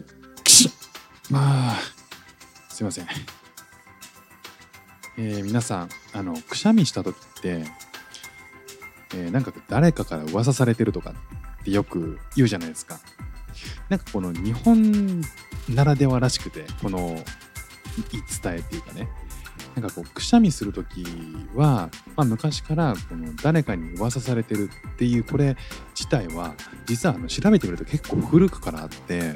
くしまあ、すいません。えー皆さん、あの、くしゃみした時って、えーなんか誰かから噂されてるとかってよく言うじゃないですか。なんかこの日本ならではらしくて、この言い伝えっていうかね、なんかこうくしゃみする時は、まあ、昔からこの誰かに噂されてるっていうこれ自体は実はあの調べてみると結構古くからあって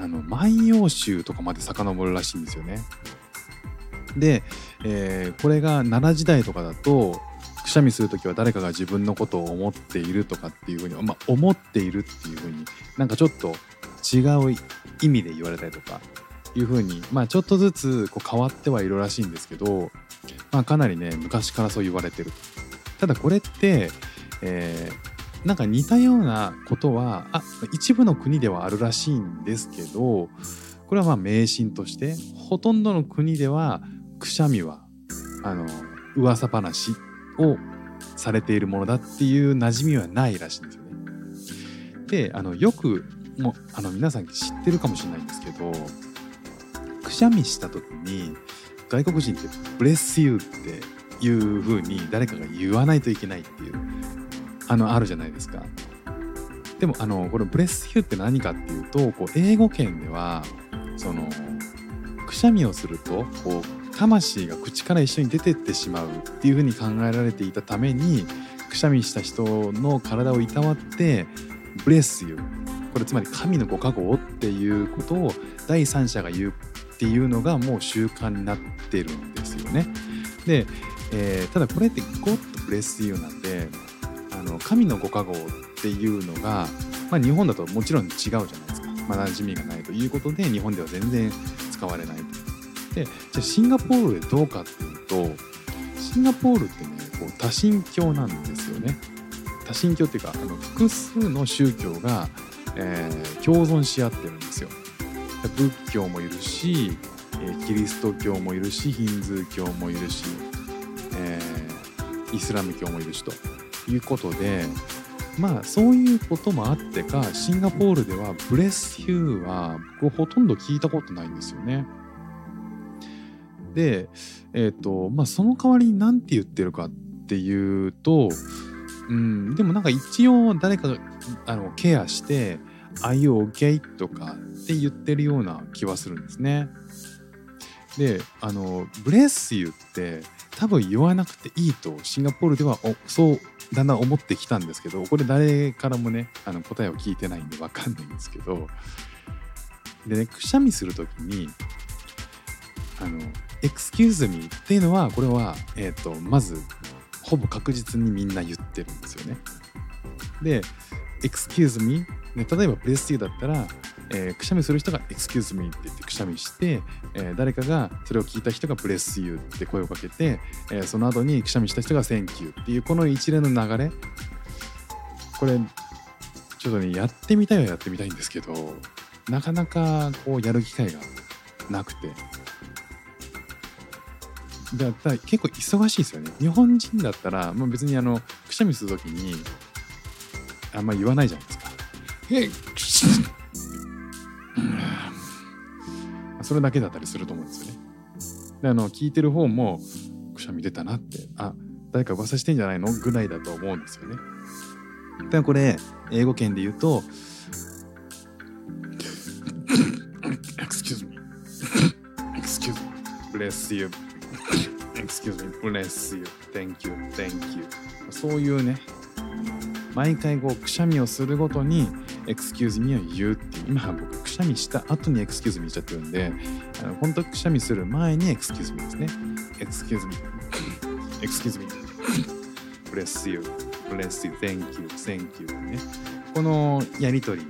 あの万葉集とかまで遡るらしいんですよね。で、えーこれが奈良時代とかだとくしゃみする時は誰かが自分のことを思っているとかっていうふうに、まあ、思っているっていうふうになんかちょっと違う意味で言われたりとかいうふうに、まあ、ちょっとずつこう変わってはいるらしいんですけど、まあ、かなりね昔からそう言われてるただこれって、えーなんか似たようなことはあ一部の国ではあるらしいんですけどこれはまあ迷信としてほとんどの国ではくしゃみはあの噂話をされているものだっていう馴染みはないらしいんですよね。であのよくもあの皆さん知ってるかもしれないんですけどくしゃみした時に外国人って「ブレスユー」っていう風に誰かが言わないといけないっていうあのあるじゃないですか。でもあのこの「ブレスユー」って何かっていうとこう英語圏ではそのくしゃみをするとこう魂が口から一緒に出てってしまうっていうふうに考えられていたためにくしゃみした人の体をいたわって「ブレスユー」これつまり神のご加護をっていうことを第三者が言うっていうのがもう習慣になってるんですよね。で、えーただこれって「God bless you」なんであの神のご加護っていうのが、まあ、日本だともちろん違うじゃないですか、まあ、馴染みがないということで日本では全然使われないと。でじゃあシンガポールでどうかっていうとシンガポールってねこう多神教なんですよね。多神教っていうかあの複数の宗教が、えー共存し合ってるんですよ。仏教もいるし、えキリスト教もいるしヒンズー教もいるし、えーイスラム教もいるしということでまあそういうこともあってかシンガポールではブレスヒューは僕ほとんど聞いたことないんですよね。で、えっ、と、まあ、その代わりに何て言ってるかっていうと、うん、でもなんか一応誰かがあのケアして、Are you okay? とかって言ってるような気はするんですね。で、あの、Bless you って多分言わなくていいとシンガポールではおそうだんだん思ってきたんですけど、これ誰からもね、あの答えを聞いてないんでわかんないんですけど、でね、くしゃみするときに、あの、excuse me っていうのは、これは、えっ、と、まず、ほぼ確実にみんな言ってるんですよね。で、excuse me、ね、例えば bless you だったら、えーくしゃみする人が excuse me って言ってくしゃみして、えー誰かがそれを聞いた人が bless you って声をかけて、えーその後にくしゃみした人が thank you っていうこの一連の流れ。これちょっとねやってみたいはやってみたいんですけどなかなかこうやる機会がなくて。だだ結構忙しいですよね。日本人だったら、まあ、別にあのくしゃみするときにあんま言わないじゃないですか。えくしそれだけだったりすると思うんですよね。であの聞いてる方もくしゃみ出たなってあ誰か噂してんじゃないの？ぐらいだと思うんですよね。だからこれ英語圏で言うと Excuse me. Excuse me. Bless you. Excuse me. Bless you. Thank you. Thank you. そういうね毎回こうくしゃみをするごとに Excuse me を言うっていう今僕くしゃみした後に Excuse me 言っちゃってるんであの本当くしゃみする前に Excuse me ですね。Excuse me Excuse me Bless you Bless you Thank you Thank you ね。このやりとり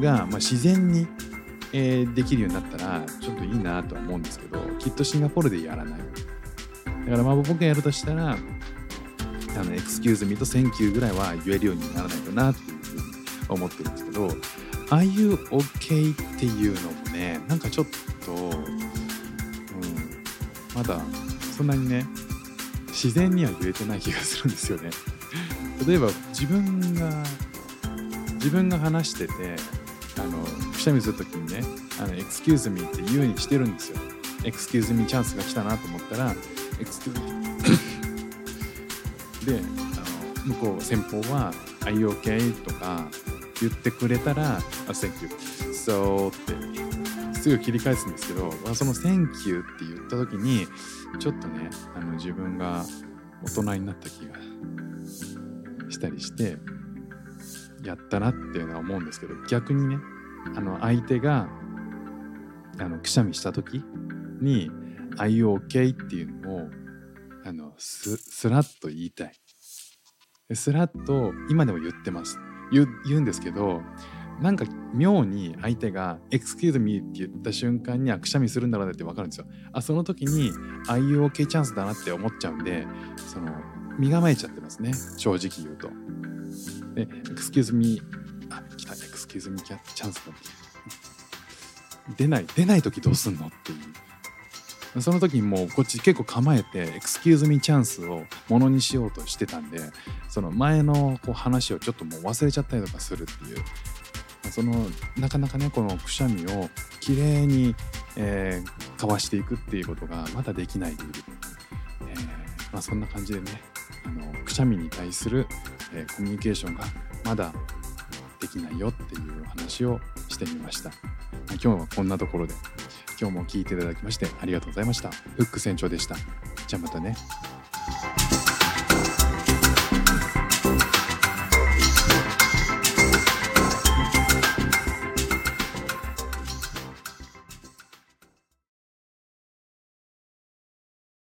が、まあ、自然に、えーできるようになったらちょっといいなとは思うんですけどきっとシンガポールでやらない。だからまあ僕がやるとしたらあの Excuse me と Thank you ぐらいは言えるようにならないとなっていうふうに思ってるんですけどああいう OK っていうのもねなんかちょっと、うん、まだそんなにね自然には言えてない気がするんですよね。例えば自分が自分が話しててあのくしゃみするときにねあの Excuse me って言うようにしてるんですよ。 Excuse me チャンスが来たなと思ったらエクスキューズミであの向こう先方は「Are you OK?」とか言ってくれたら「あ Thank you」「So」ってすぐ切り返すんですけどまあその「Thank you」って言った時にちょっとねあの自分が大人になった気がしたりしてやったなっていうのは思うんですけど逆にねあの相手があのくしゃみした時に「Are you okay?」っていうのをあのすすらっと言いたい。すらっと今でも言ってます。言うんですけどなんか妙に相手が「excuse me」って言った瞬間にはくしゃみするんだろうなって分かるんですよ。あその時に「あ you OK チャンスだな」って思っちゃうんでその身構えちゃってますね正直言うと。で「excuse me」あ来た「excuse me チャンスだ」って出ない出ない時どうすんのっていう。その時にもうこっち結構構えて「excuse me チャンス」をものにしようとしてたんでその前のこう話をちょっともう忘れちゃったりとかするっていう。そのなかなかねこのくしゃみをきれいに、えーかわしていくっていうことがまだできないでいる、えーまあ、そんな感じでねあのくしゃみに対する、えーコミュニケーションがまだできないよっていう話をしてみました。今日はこんなところで。今日も聞いていただきましてありがとうございました。フック船長でした。じゃあまたね。